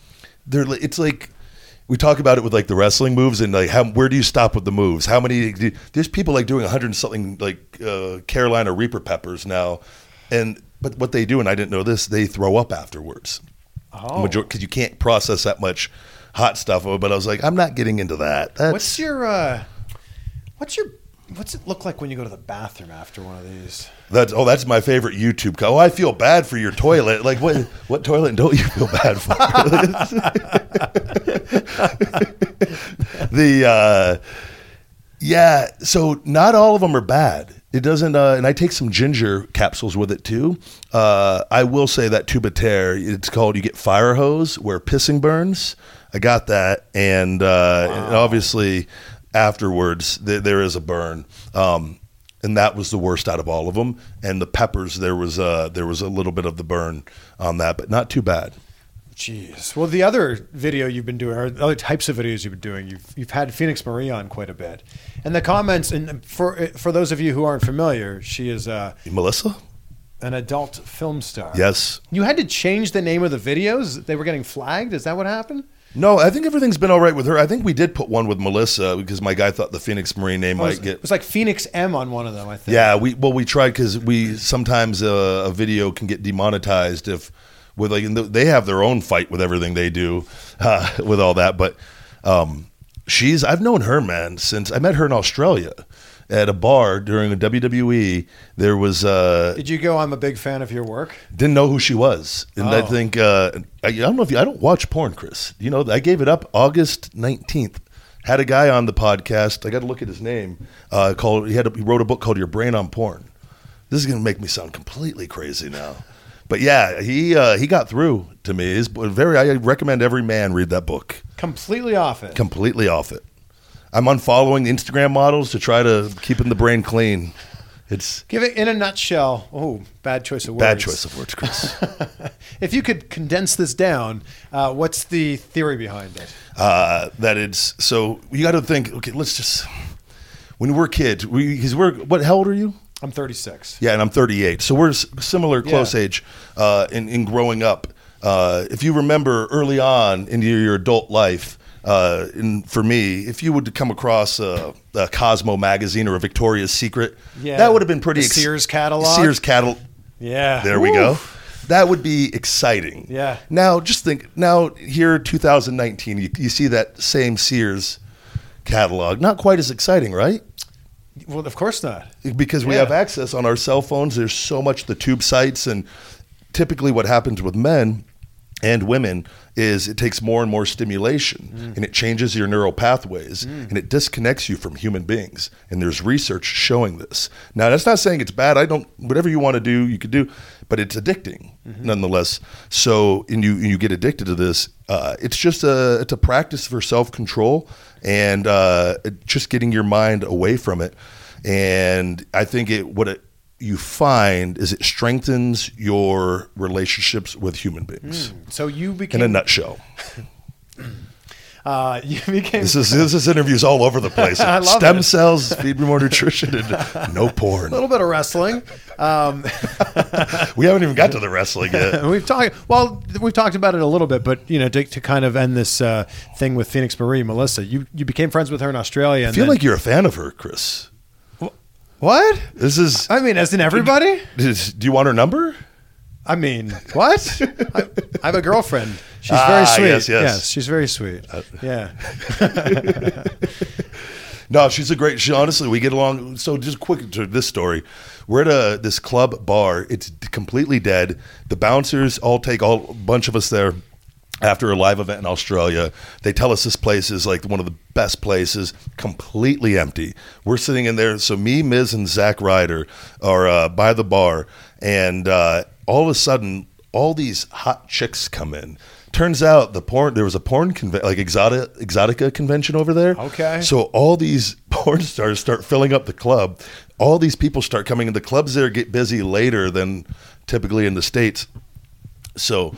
They're it's like we talk about it with like the wrestling moves and like how where do you stop with the moves? How many? do- There's people like doing 100 and something like uh, Carolina Reaper peppers now, and but what they do and I didn't know this, they throw up afterwards. Oh. because you can't process that much hot stuff. But I was like, I'm not getting into that. That's, What's your uh, what's your what's it look like when you go to the bathroom after one of these? That's oh, that's my favorite YouTube. co- Oh, I feel bad for your toilet. Like what? What toilet don't you feel bad for? <laughs> the uh, yeah. So not all of them are bad. It doesn't. Uh, and I take some ginger capsules with it too. Uh, I will say that Tubater. It's called. You get fire hose where pissing burns. I got that, and, uh, and obviously afterwards th- there is a burn. Um, and that was the worst out of all of them. And the peppers, there was uh, there was a little bit of the burn on that, but not too bad. Jeez. Well, the other video you've been doing, or the other types of videos you've been doing, you've you've had Phoenix Marie on quite a bit, and the comments. And for for those of you who aren't familiar, she is uh, Melissa, an adult film star. yes. You had to change the name of the videos. They were getting flagged. Is that what happened? No, I think everything's been all right with her. I think we did put one with Melissa because my guy thought the Phoenix Marie name was, might get. it was like Phoenix M on one of them. I think. Yeah, we well we tried because we sometimes uh, a video can get demonetized if with like and they have their own fight with everything they do uh, <laughs> with all that. But um, she's I've known her man since I met her in Australia at a bar during a WWE. There was uh, Did you go? I'm a big fan of your work. didn't know who she was, and I Oh. think uh, I, I don't know if you, I don't watch porn, Chris. You know, I gave it up August nineteenth. Had a guy on the podcast. I got to look at his name. Uh, called he had a, he wrote a book called Your Brain on Porn. This is going to make me sound completely crazy now, but yeah, he uh, he got through to me. Is very. I recommend every man read that book. Completely off it. Completely off it. I'm unfollowing the Instagram models to try to keeping the brain clean. It's Give it in a nutshell. Oh, bad choice of words. bad choice of words, Chris. <laughs> If you could condense this down, uh, what's the theory behind it? uh, that it's so you got to think. Okay, let's just when we're kids, we because we're what? How old are you? I'm 36. Yeah, and I'm 38, so we're similar, close Yeah. age uh, in in growing up. Uh, if you remember early on in your, your adult life, uh, and for me, if you would come across a, a Cosmo magazine or a Victoria's Secret, Yeah. that would have been pretty. The Sears catalog? Sears catalog. Yeah. There we go. That would be exciting. Yeah. Now, just think. Now, here, 2019, you, you see that same Sears catalog. Not quite as exciting, right? Well, of course not. Because we Yeah. have access on our cell phones. There's so much the tube sites, and typically, what happens with men and women is it takes more and more stimulation Mm. and it changes your neural pathways and it disconnects you from human beings. And there's research showing this. Now that's not saying it's bad. I don't whatever you want to do you could do but it's addicting Mm-hmm. nonetheless. So and you you get addicted to this uh, it's just a it's a practice for self-control and uh, just getting your mind away from it. And i think it what it you find is it strengthens your relationships with human beings So you became in a nutshell. <laughs> Uh, you became This is this is interviews all over the place. <laughs> I love Stem it. cells, feed me more <laughs> nutrition, and no porn. a little bit of wrestling. Um, We haven't even got to the wrestling yet. we've talked. Well, we've talked about it a little bit, but you know, to, to kind of end this uh, thing with Phoenix Marie, Melissa, you you became friends with her in Australia. I feel then- like you're a fan of her, Chris. What? This is. I mean, as in everybody. is- do you want her number? I mean, what? <laughs> I, I have a girlfriend. She's Ah, very sweet. yes, yes. she's very sweet. yeah. <laughs> No, she's a great. She honestly, we get along. So just quick to this story, we're at a this club bar. It's completely dead. The bouncers all take all a bunch of us there after a live event in Australia. They tell us this place is like one of the best places, completely empty. We're sitting in there. So me, Miz, and Zack Ryder are uh, by the bar, and uh, all of a sudden, all these hot chicks come in. Turns out the porn there was a porn conve- like exotic exotica convention over there. Okay. So all these <laughs> porn stars start filling up the club. All these people start coming in. The clubs there get busy later than typically in the states. So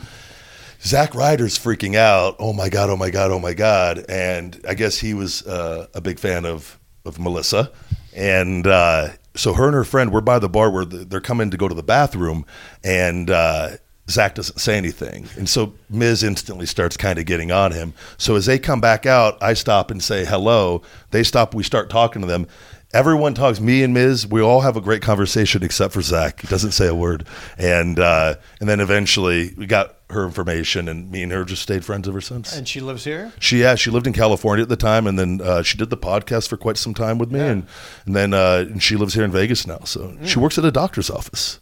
Zack Ryder's freaking out. Oh my god! Oh my god! Oh my god! And I guess he was uh, a big fan of of Melissa, and uh, so her and her friend were by the bar where they're coming to go to the bathroom, and. Uh, Zack doesn't say anything. And so Miz instantly starts kind of getting on him. So as they come back out, I stop and say hello. They stop, we start talking to them. Everyone talks, me and Miz, we all have a great conversation except for Zack. He doesn't say a word. And uh, and then eventually we got her information, and me and her just stayed friends ever since. And she lives here. She yeah, she lived in California at the time, and then uh, she did the podcast for quite some time with me, and and then uh, and she lives here in Vegas now. So Mm. she works at a doctor's office,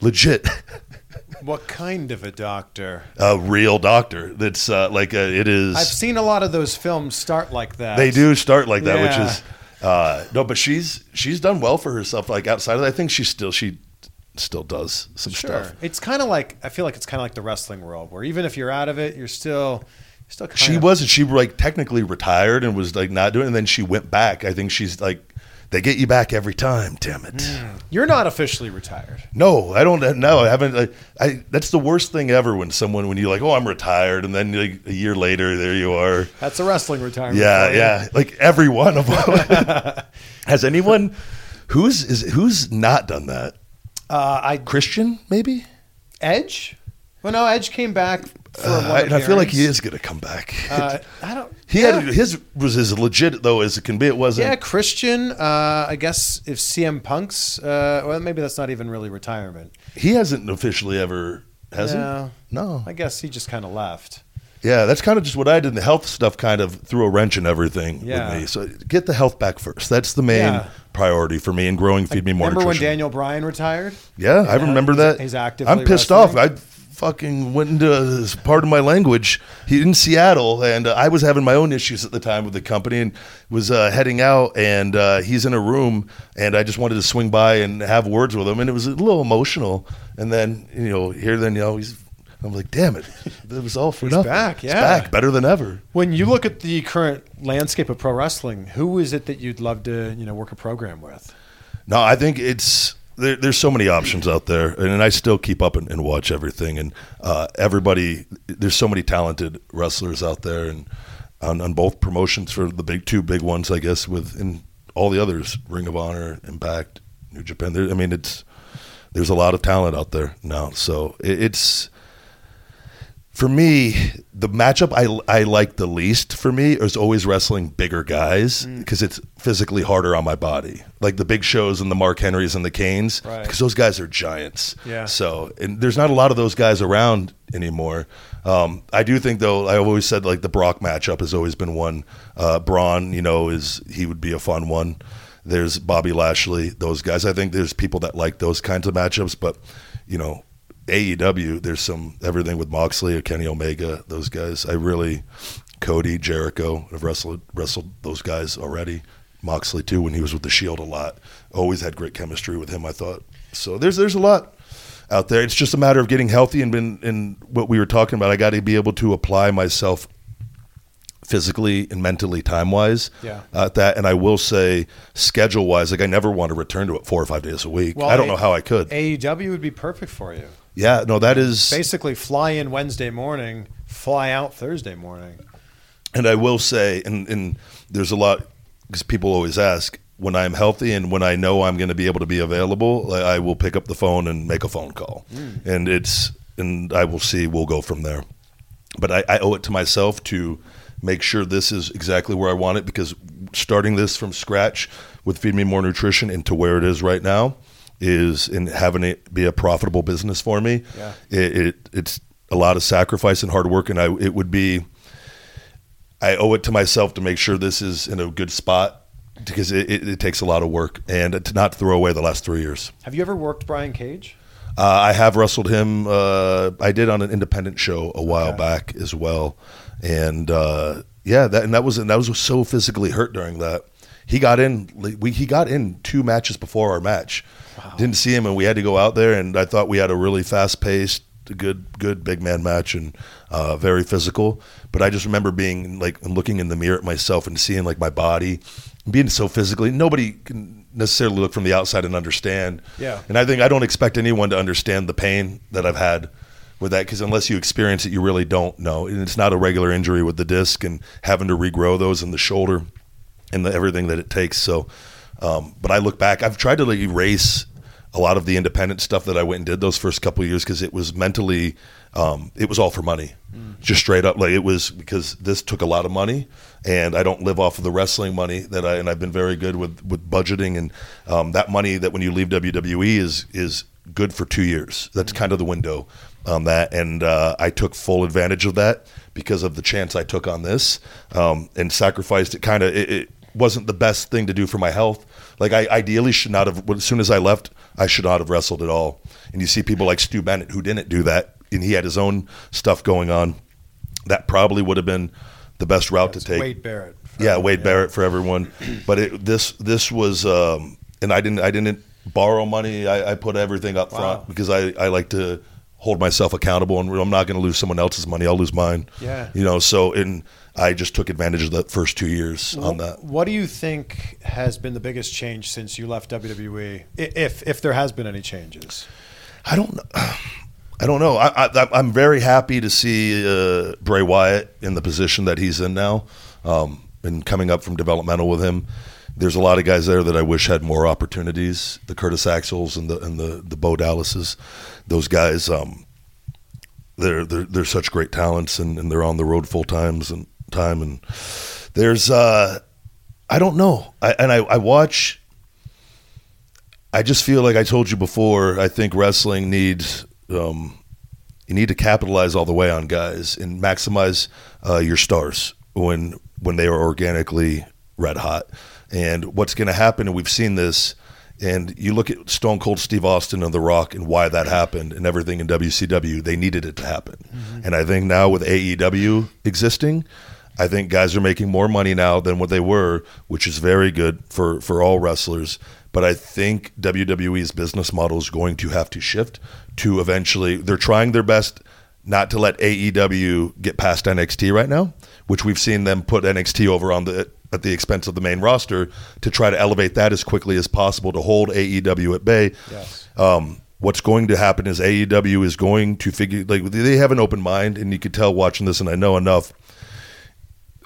legit, <laughs> What kind of a doctor? a real doctor. That's uh, like uh it is. I've seen a lot of those films start like that. they do start like that, Yeah. which is uh, no, but she's she's done well for herself. Like outside of that, I think she's still she still does some Sure. stuff. It's kind of like I feel like it's kind of like the wrestling world, where even if you're out of it, you're still, you're still. Kind She of, wasn't. She like technically retired and was like not doing. it, And then she went back. I think she's like they get you back every time. Damn it. Mm. You're not officially retired. No, I don't know. I haven't. I, I that's the worst thing ever when someone when you're like, oh, I'm retired, and then like, a year later, there you are. That's a wrestling retirement. Yeah, you. yeah. Like every one of them. <laughs> Has anyone who's is who's not done that? Uh, I Christian, maybe. Edge. Well, no, Edge came back for Uh, I, I feel like he is going to come back. Uh, I don't. he yeah. had his was as legit though as it can be. It wasn't. Yeah, Christian. Uh, I guess if CM Punk's, uh, well, maybe that's not even really retirement. He hasn't officially ever, has No. he? No. I guess he just kind of left. Yeah, that's kind of just what I did. The health stuff kind of threw a wrench in everything Yeah. with me. So get the health back first. That's the main Yeah. priority for me in growing Feed Me More Remember when Daniel Bryan retired? yeah, I remember that. he's active. I'm pissed wrestling. off. I fucking went into this part of my language. He in Seattle, and uh, I was having my own issues at the time with the company, and was uh, heading out. And uh, he's in a room, and I just wanted to swing by and have words with him, and it was a little emotional. And then you know, here then you know he's. I'm like, damn it! <laughs> It was all for nothing. back, He's yeah. back, better than ever. When you look at the current landscape of pro wrestling, who is it that you'd love to, you know, work a program with? No, I think it's there, there's so many options out there, and, I still keep up and, and watch everything. And uh, everybody, there's so many talented wrestlers out there, and on, on both promotions for the big two big ones, I guess, with and all the others, Ring of Honor, Impact, New Japan. There, I mean, it's there's a lot of talent out there now, so it, it's. For me, the matchup I, I like the least for me is always wrestling bigger guys Mm. because it's physically harder on my body. Like the big shows and the Mark Henrys and the Kanes, Right. because those guys are giants. Yeah. So and there's not a lot of those guys around anymore. Um, I do think though I always said like the Brock matchup has always been one. Uh, Braun, you know, is he would be a fun one. There's Bobby Lashley, those guys. I think there's people that like those kinds of matchups, but you know, AEW, there's some everything with Moxley or Kenny Omega, those guys. I really Cody, Jericho, I've wrestled wrestled those guys already. Moxley too, when he was with the Shield a lot. Always had great chemistry with him, I thought. So there's there's a lot out there. It's just a matter of getting healthy and been in what we were talking about. I got to be able to apply myself physically and mentally time wise Yeah. at that and i will say schedule wise like i never want to return to it four or five days a week i don't A- know how i could AEW would be perfect for you. Yeah no that is Basically, fly in Wednesday morning, fly out Thursday morning. And I will say, and, and there's a lot because people always ask when I'm healthy and when I know I'm going to be able to be available, I I will pick up the phone and make a phone call, mm. and it's and I will see. We'll go from there. But I, I owe it to myself to make sure this is exactly where I want it because starting this from scratch with Feed Me More Nutrition into where it is right now is in having it be a profitable business for me. Yeah. It, it it's a lot of sacrifice and hard work, and I it would be. I owe it to myself to make sure this is in a good spot because it, it, it takes a lot of work and to not throw away the last three years. Have you ever worked Brian Cage? Uh, I have wrestled him. Uh, I did on an independent show a while Okay. back as well, and uh, yeah, that and that was and that was so physically hurt during that. He got in. We he got in two matches before our match. Didn't see him, and we had to go out there. And I thought we had a really fast paced, good good big man match, and uh, very physical. But I just remember being like looking in the mirror at myself and seeing like my body being so physically. Nobody can necessarily look from the outside and understand. Yeah. And I think I don't expect anyone to understand the pain that I've had with that because unless you experience it, you really don't know. And it's not a regular injury with the disc and having to regrow those in the shoulder and the, everything that it takes. So, um, but I look back, I've tried to like erase a lot of the independent stuff that I went and did those first couple of years because it was mentally, um, it was all for money, just straight up. Like it was because this took a lot of money, and I don't live off of the wrestling money that I and I've been very good with with budgeting and um, that money that when you leave WWE is is good for two years. That's kind of the window. on that, and uh, I took full advantage of that because of the chance I took on this um, and sacrificed it. Kind of, it, it wasn't the best thing to do for my health. Like I ideally should not have. As soon as I left, I should not have wrestled at all. And you see people like Stu Bennett who didn't do that, and he had his own stuff going on. That probably would have been the best route to take. Wade Barrett. Yeah, Wade Barrett for everyone. But it, this this was, um, and I didn't I didn't borrow money. I, I put everything up front because I, I like to hold myself accountable, and I'm not going to lose someone else's money. I'll lose mine. Yeah. you know. So and I just took advantage of the first two years on that. What do you think has been the biggest change since you left WWE, if if there has been any changes? I don't know. <sighs> I don't know. I, I, I'm very happy to see uh, Bray Wyatt in the position that he's in now, um, and coming up from developmental with him. There's a lot of guys there that I wish had more opportunities. The Curtis Axels and the and the the Bo Dallases, those guys. Um, they're they're they're such great talents, and, and they're on the road full times and time. And there's uh, I don't know. I, and I, I watch. I just feel like I told you before. I think wrestling needs um, you need to capitalize all the way on guys and maximize uh, your stars when when they are organically red hot. And what's going to happen, and we've seen this. And you look at Stone Cold Steve Austin and The Rock and why that happened and everything in WCW, they needed it to happen. And I think now with AEW existing, I think guys are making more money now than what they were, which is very good for, for all wrestlers. But I think WWE's business model is going to have to shift to eventually, they're trying their best not to let AEW get past NXT right now, which we've seen them put NXT over on the at the expense of the main roster to try to elevate that as quickly as possible to hold AEW at bay. Yes. Um, what's going to happen is AEW is going to figure like they have an open mind, and you could tell watching this, and I know enough.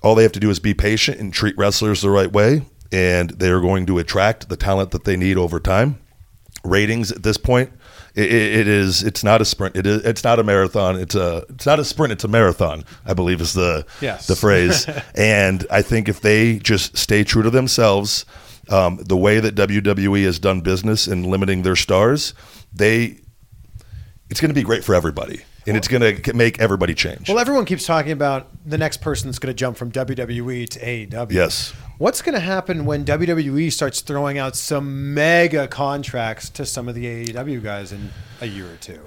All they have to do is be patient and treat wrestlers the right way, and they are going to attract the talent that they need over time. Ratings at this point, it, it is it's not a sprint. It is it's not a marathon. It's a it's not a sprint. It's a marathon. I believe is the Yes. the phrase. <laughs> and I think if they just stay true to themselves, um, the way that WWE has done business in limiting their stars, they it's going to be great for everybody, and it's going to make everybody change. Well, everyone keeps talking about the next person that's going to jump from WWE to AEW. Yes. What's going to happen when WWE starts throwing out some mega contracts to some of the AEW guys in a year or two?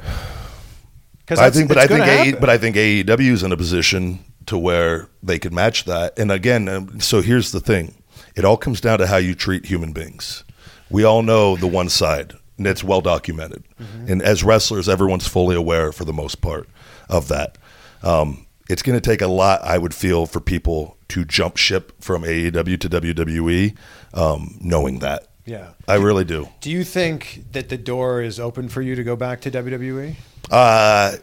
Because I think, but I think, AE, but I think AEW is in a position to where they could match that. And again, um, so here's the thing: it all comes down to how you treat human beings. We all know the one side, and it's well documented. And as wrestlers, everyone's fully aware, for the most part, of that. Um, it's going to take a lot, I would feel, for people to jump ship from AEW to WWE, um, knowing that. yeah. I really do. Do you think that the door is open for you to go back to WWE? Uh,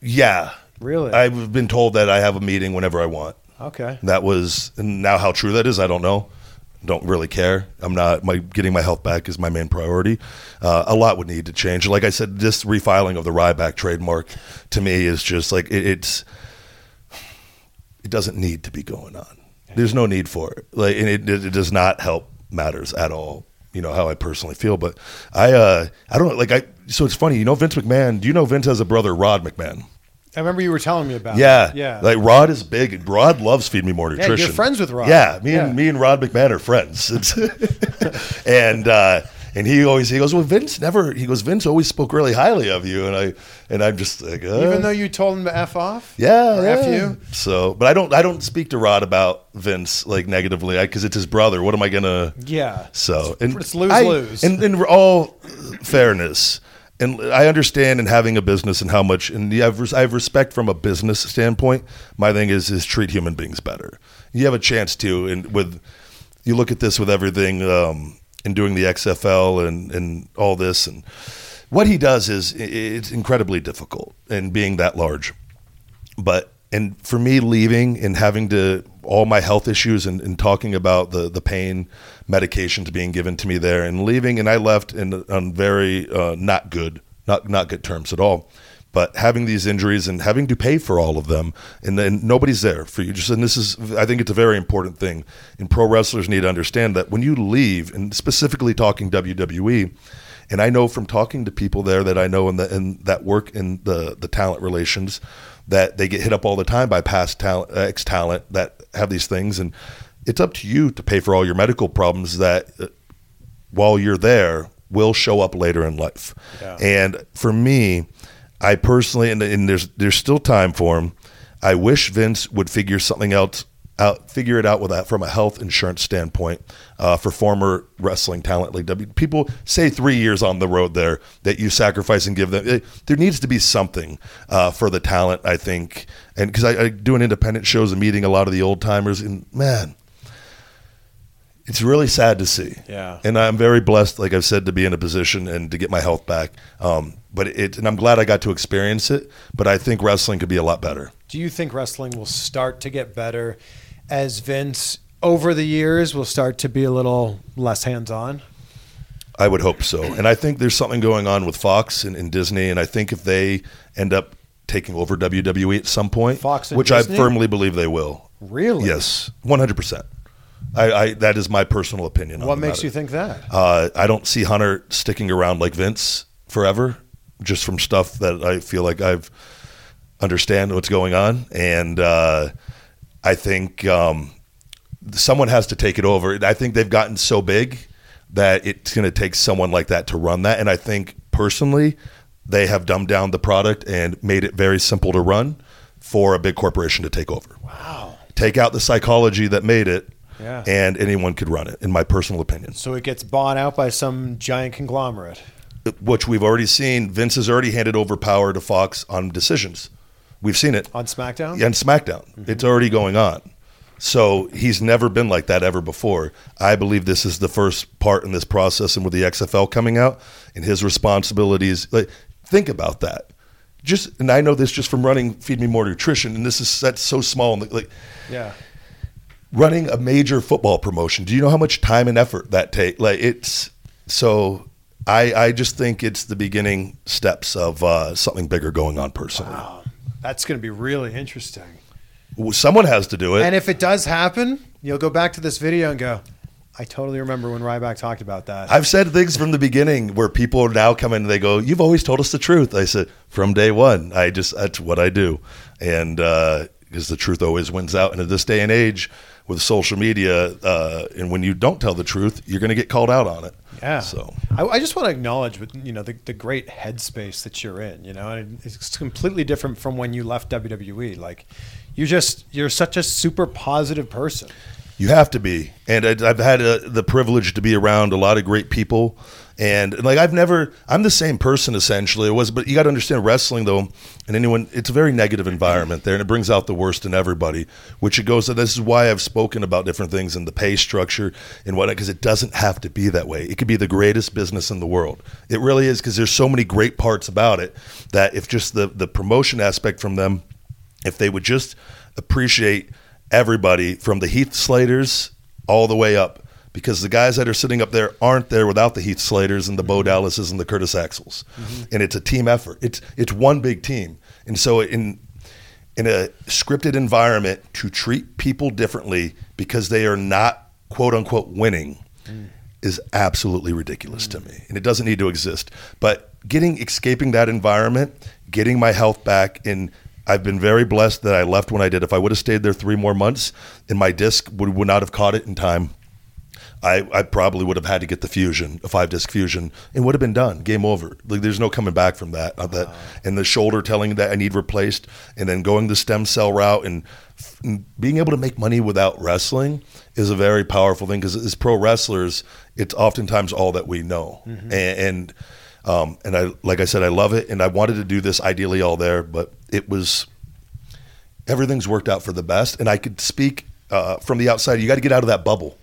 yeah. Really? I've been told that I have a meeting whenever I want. Okay. That was and now how true that is, I don't know. Don't really care. I'm not. My getting my health back is my main priority. Uh, a lot would need to change. Like I said, this refiling of the Ryback trademark to me is just like it, it's. It doesn't need to be going on. There's no need for it. Like, and it, it, it does not help matters at all. You know how I personally feel, but I, uh, I don't like I. So it's funny. You know Vince McMahon. Do you know Vince has a brother, Rod McMahon? I remember you were telling me about. Yeah, it. Yeah. Like Rod is big. Rod loves Feed Me More Nutrition. Yeah, you're friends with Rod. Yeah, me Yeah. and me and Rod McMahon are friends. <laughs> And uh, and he always he goes, well, Vince never. He goes, Vince always spoke really highly of you, and I and I'm just like, uh, Even though you told him to f off. yeah, Or yeah. F you? So, but I don't I don't speak to Rod about Vince like negatively because it's his brother. What am I gonna? Yeah. So and It's lose I- lose. And in all fairness, and I understand in having a business and how much, and you have, I have respect from a business standpoint. My thing is is treat human beings better. You have a chance to, and with you look at this with everything, um, and doing the XFL and and all this, and what he does is it's incredibly difficult, and being that large but and for me leaving and having to all my health issues and, and talking about the the pain medications being given to me there and leaving. And I left in on very uh, not good not not good terms at all. But having these injuries and having to pay for all of them and then nobody's there for you. Just and this is I think it's a very important thing. And pro wrestlers need to understand that when you leave and specifically talking WWE And I know from talking to people there that I know in the in that work in the the talent relations that they get hit up all the time by past talent ex talent that have these things and it's up to you to pay for all your medical problems that uh, while you're there will show up later in life. And for me, I personally and, and there's there's still time for him. I wish Vince would figure something else out, figure it out with that from a health insurance standpoint uh, for former wrestling talent like W. People say three years on the road there that you sacrifice and give them. eh, there needs to be something uh, for the talent, I think, and because I, I do an independent shows and meeting a lot of the old timers, and man, it's really sad to see. Yeah. And I'm very blessed, like I've said, to be in a position and to get my health back. Um, but it, and I'm glad I got to experience it. But I think wrestling could be a lot better. Do you think wrestling will start to get better as Vince over the years will start to be a little less hands on? I would hope so. And I think there's something going on with Fox and, and Disney. And I think if they end up taking over WWE at some point, Fox and which Disney? I firmly believe they will. Really? Yes, 100%. I, I that is my personal opinion. What makes matter. you think that? Uh, I don't see Hunter sticking around like Vince forever, just from stuff that I feel like I've understand what's going on, and uh, I think um, someone has to take it over. I think they've gotten so big that it's going to take someone like that to run that, and I think personally they have dumbed down the product and made it very simple to run for a big corporation to take over. Wow. Take out the psychology that made it. Yeah. And anyone could run it, in my personal opinion. So it gets bought out by some giant conglomerate. which we've already seen. Vince has already handed over power to Fox on decisions. We've seen it On SmackDown? and SmackDown. It's already going on. So he's never been like that ever before. I believe this is the first part in this process, and with the XFL coming out and his responsibilities, like think about that. Just and I know this just from running Feed Me More Nutrition, and this is that's so small. And like Yeah. running a major football promotion. Do you know how much time and effort that take? Like it's so. I I just think it's the beginning steps of uh, something bigger going on personally. That's going to be really interesting. Someone has to do it. And if it does happen, you'll go back to this video and go, I totally remember when Ryback talked about that. I've said things from the beginning where people are now come in and they go, "You've always told us the truth." I said from day one. I just that's what I do, and uh, because the truth always wins out. And at this day and age, with social media, uh, and when you don't tell the truth, you're going to get called out on it. Yeah. So I, I just want to acknowledge, with you know, the, the great headspace that you're in. You know, and it's completely different from when you left WWE. Like, you just you're such a super positive person. You have to be, and I- I've had uh, the privilege to be around a lot of great people, and like I've never, I'm the same person essentially. It was, but you got to understand wrestling though, and anyone, it's a very negative environment there, and it brings out the worst in everybody. Which it goes. This is why I've spoken about different things in the pay structure and what, because it doesn't have to be that way. It could be the greatest business in the world. It really is because there's so many great parts about it that if just the the promotion aspect from them if they would just appreciate everybody from the Heath Slaters all the way up. Because the guys that are sitting up there aren't there without the Heath Slaters and the Bo mm-hmm. Dallases and the Curtis Axels, mm-hmm. and it's a team effort. It's it's one big team, and so in in a scripted environment to treat people differently because they are not quote unquote winning mm. is absolutely ridiculous to mm. me. And it doesn't need to exist. But getting escaping that environment getting my health back and I've been very blessed that I left when I did. If I would have stayed there three more months and my disc would, would not have caught it in time, I, I probably would have had to get the fusion, a five disc fusion, and would have been done. Game over. Like there's no coming back from that. Uh, that and the shoulder telling that I need replaced, and then going the stem cell route and, and being able to make money without wrestling is a very powerful thing because as pro wrestlers, it's oftentimes all that we know. And, and um, and I like I said, I love it, and I wanted to do this ideally all there, but it was everything's worked out for the best. And I could speak uh, from the outside. You got to get out of that bubble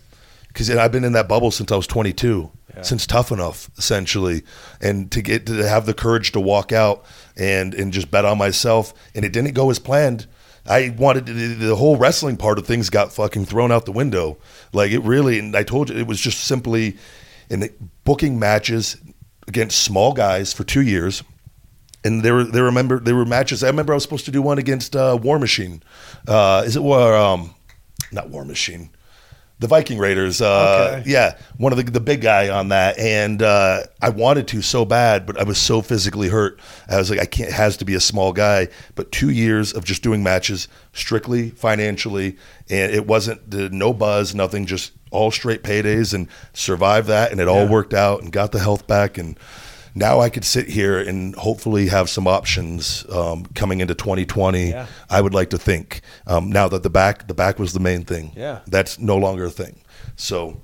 because I've been in that bubble since I was 22, since Tough Enough, essentially, and to get to have the courage to walk out and and just bet on myself, and it didn't go as planned. I wanted to, the whole wrestling part of things got fucking thrown out the window. Like it really, and I told you it was just simply in booking matches against small guys for two years and there were there remember there were matches. I remember I was supposed to do one against uh, War Machine. Uh, is it War? Um, not War Machine. The Viking Raiders. Uh, Okay. Yeah, one of the the big guy on that, and uh, I wanted to so bad, but I was so physically hurt. I was like, I can't. It has to be a small guy. But two years of just doing matches strictly financially, and it wasn't the no buzz, nothing, just all straight paydays, and survived that, and it all worked out, and got the health back, and now I could sit here and hopefully have some options um, coming into 2020. Yeah. I would like to think um, now that the back the back was the main thing. Yeah. that's no longer a thing. So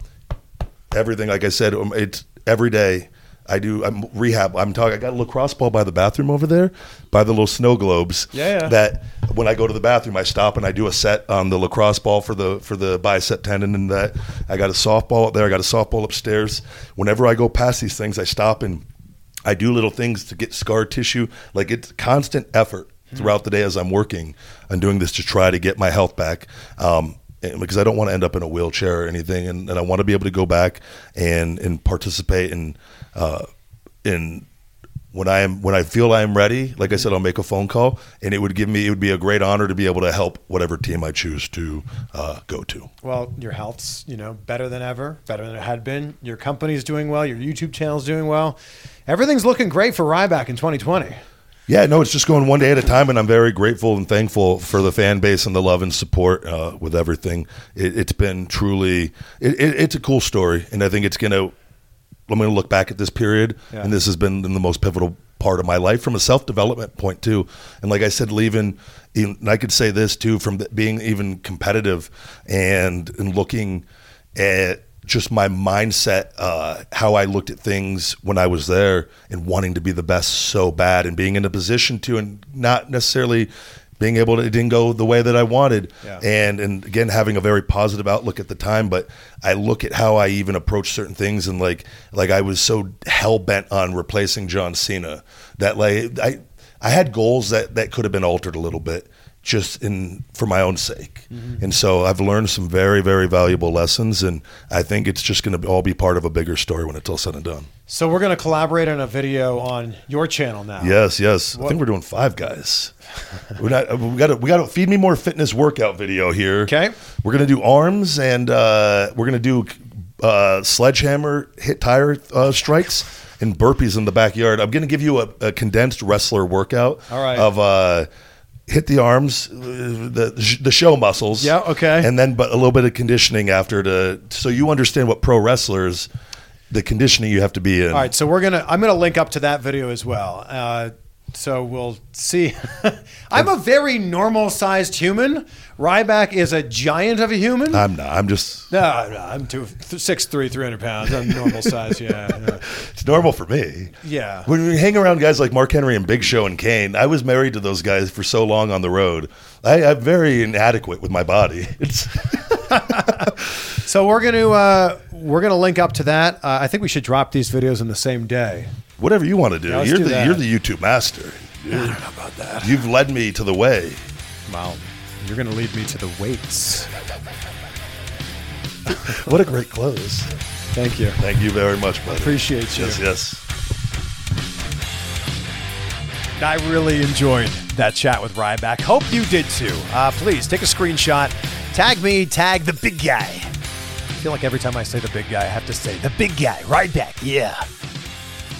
everything, like I said, um, it's every day. I do. I'm rehab. I'm talking. I got a lacrosse ball by the bathroom over there, by the little snow globes. Yeah, yeah. That when I go to the bathroom, I stop and I do a set on the lacrosse ball for the for the bicep tendon and that. I got a softball up there. I got a softball upstairs. Whenever I go past these things, I stop and I do little things to get scar tissue. Like it's constant effort throughout the day as I'm working and doing this to try to get my health back. Um, because I don't want to end up in a wheelchair or anything, and, and I want to be able to go back and and participate in uh, in when I am when I feel I am ready. Like I said, I'll make a phone call, and it would give me it would be a great honor to be able to help whatever team I choose to uh, go to. Well, your health's you know better than ever, better than it had been. Your company's doing well. Your YouTube channel's doing well. Everything's looking great for Ryback in 2020. Yeah, no, it's just going one day at a time, and I'm very grateful and thankful for the fan base and the love and support uh, with everything. It, it's been truly, it, it, it's a cool story, and I think it's gonna. I'm gonna look back at this period, Yeah. and this has been the most pivotal part of my life from a self development point too. And like I said, leaving, and I could say this too, from being even competitive and and looking at just my mindset, uh, how I looked at things when I was there, and wanting to be the best so bad, and being in a position to, and not necessarily being able to, it didn't go the way that I wanted, Yeah. and and again having a very positive outlook at the time. But I look at how I even approach certain things, and like like I was so hell bent on replacing John Cena that like I I had goals that that could have been altered a little bit just in for my own sake. And so I've learned some very very valuable lessons, and I think it's just going to all be part of a bigger story when it's all said and done. So we're going to collaborate on a video on your channel now. Yes, yes. I think we're doing five guys. We're not. We got to. We got to feed me more fitness workout video here. Okay. We're gonna do arms and uh, we're gonna do uh, sledgehammer hit tire uh, strikes and burpees in the backyard. I'm gonna give you a, a condensed wrestler workout. All right. Of uh, hit the arms, uh, the the show muscles. Yeah, okay. And then, but a little bit of conditioning after to so you understand what pro wrestlers. The conditioning you have to be in. All right, so we're gonna. I'm gonna link up to that video as well. Uh, so we'll see. <laughs> I'm a very normal sized human. Ryback is a giant of a human. I'm not. I'm just. no, no, I'm two, th- six three, three hundred pounds. I'm normal size. Yeah, yeah. <laughs> It's normal for me. Yeah. When we hang around guys like Mark Henry and Big Show and Kane, I was married to those guys for so long on the road. I, I'm very inadequate with my body. <laughs> It's So we're gonna uh, we're gonna link up to that. Uh, I think we should drop these videos in the same day. Whatever you want to do. Yeah, you're do the that. you're the YouTube master. I don't know about that. You've led me to the way. Wow, you're gonna lead me to the weights. <laughs> What a great close. Thank you. Thank you very much, buddy. Appreciate you. Yes, yes. I really enjoyed that chat with Ryback. Hope you did too. Uh, please take a screenshot, tag me, tag the big guy. I feel like every time I say the big guy, I have to say the big guy, Ryback. Yeah.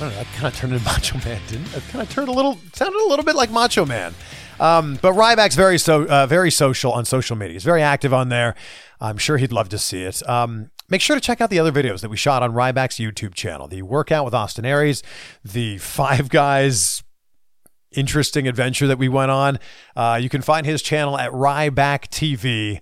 I don't know. That kind of turned into <laughs> Macho Man, didn't? That kind of turned a little, sounded a little bit like Macho Man. Um, but Ryback's very so uh, very social on social media. He's very active on there. I'm sure he'd love to see it. Um, make sure to check out the other videos that we shot on Ryback's YouTube channel: the workout with Austin Aries, the Five Guys interesting adventure that we went on. Uh, you can find his channel at Ryback TV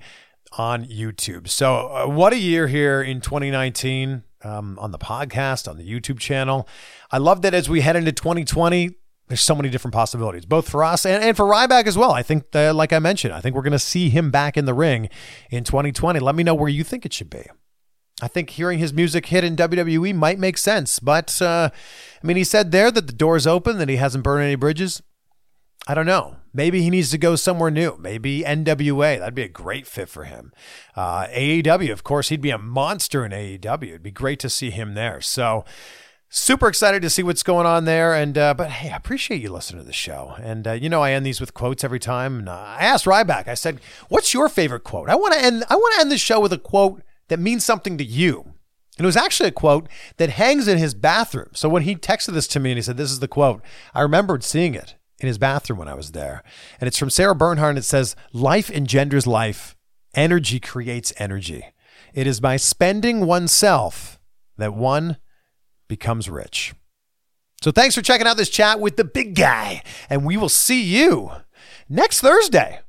on YouTube. So, uh, what a year here in 2019 um, on the podcast, on the YouTube channel. I love that as we head into 2020, there's so many different possibilities, both for us and, and for Ryback as well. I think, uh, like I mentioned, I think we're going to see him back in the ring in 2020. Let me know where you think it should be. I think hearing his music hit in WWE might make sense. But, uh, I mean, he said there that the door's open, that he hasn't burned any bridges. I don't know. Maybe he needs to go somewhere new. Maybe NWA. That'd be a great fit for him. Uh, AEW, of course, he'd be a monster in AEW. It'd be great to see him there. So, super excited to see what's going on there. And uh, but hey, I appreciate you listening to the show. And uh, you know, I end these with quotes every time. And uh, I asked Ryback. I said, "What's your favorite quote?" I want to end. I want to end the show with a quote that means something to you. And it was actually a quote that hangs in his bathroom. So when he texted this to me and he said, This is the quote, I remembered seeing it in his bathroom when I was there. And it's from Sarah Bernhardt. And it says, Life engenders life, energy creates energy. It is by spending oneself that one becomes rich. So thanks for checking out this chat with the big guy. And we will see you next Thursday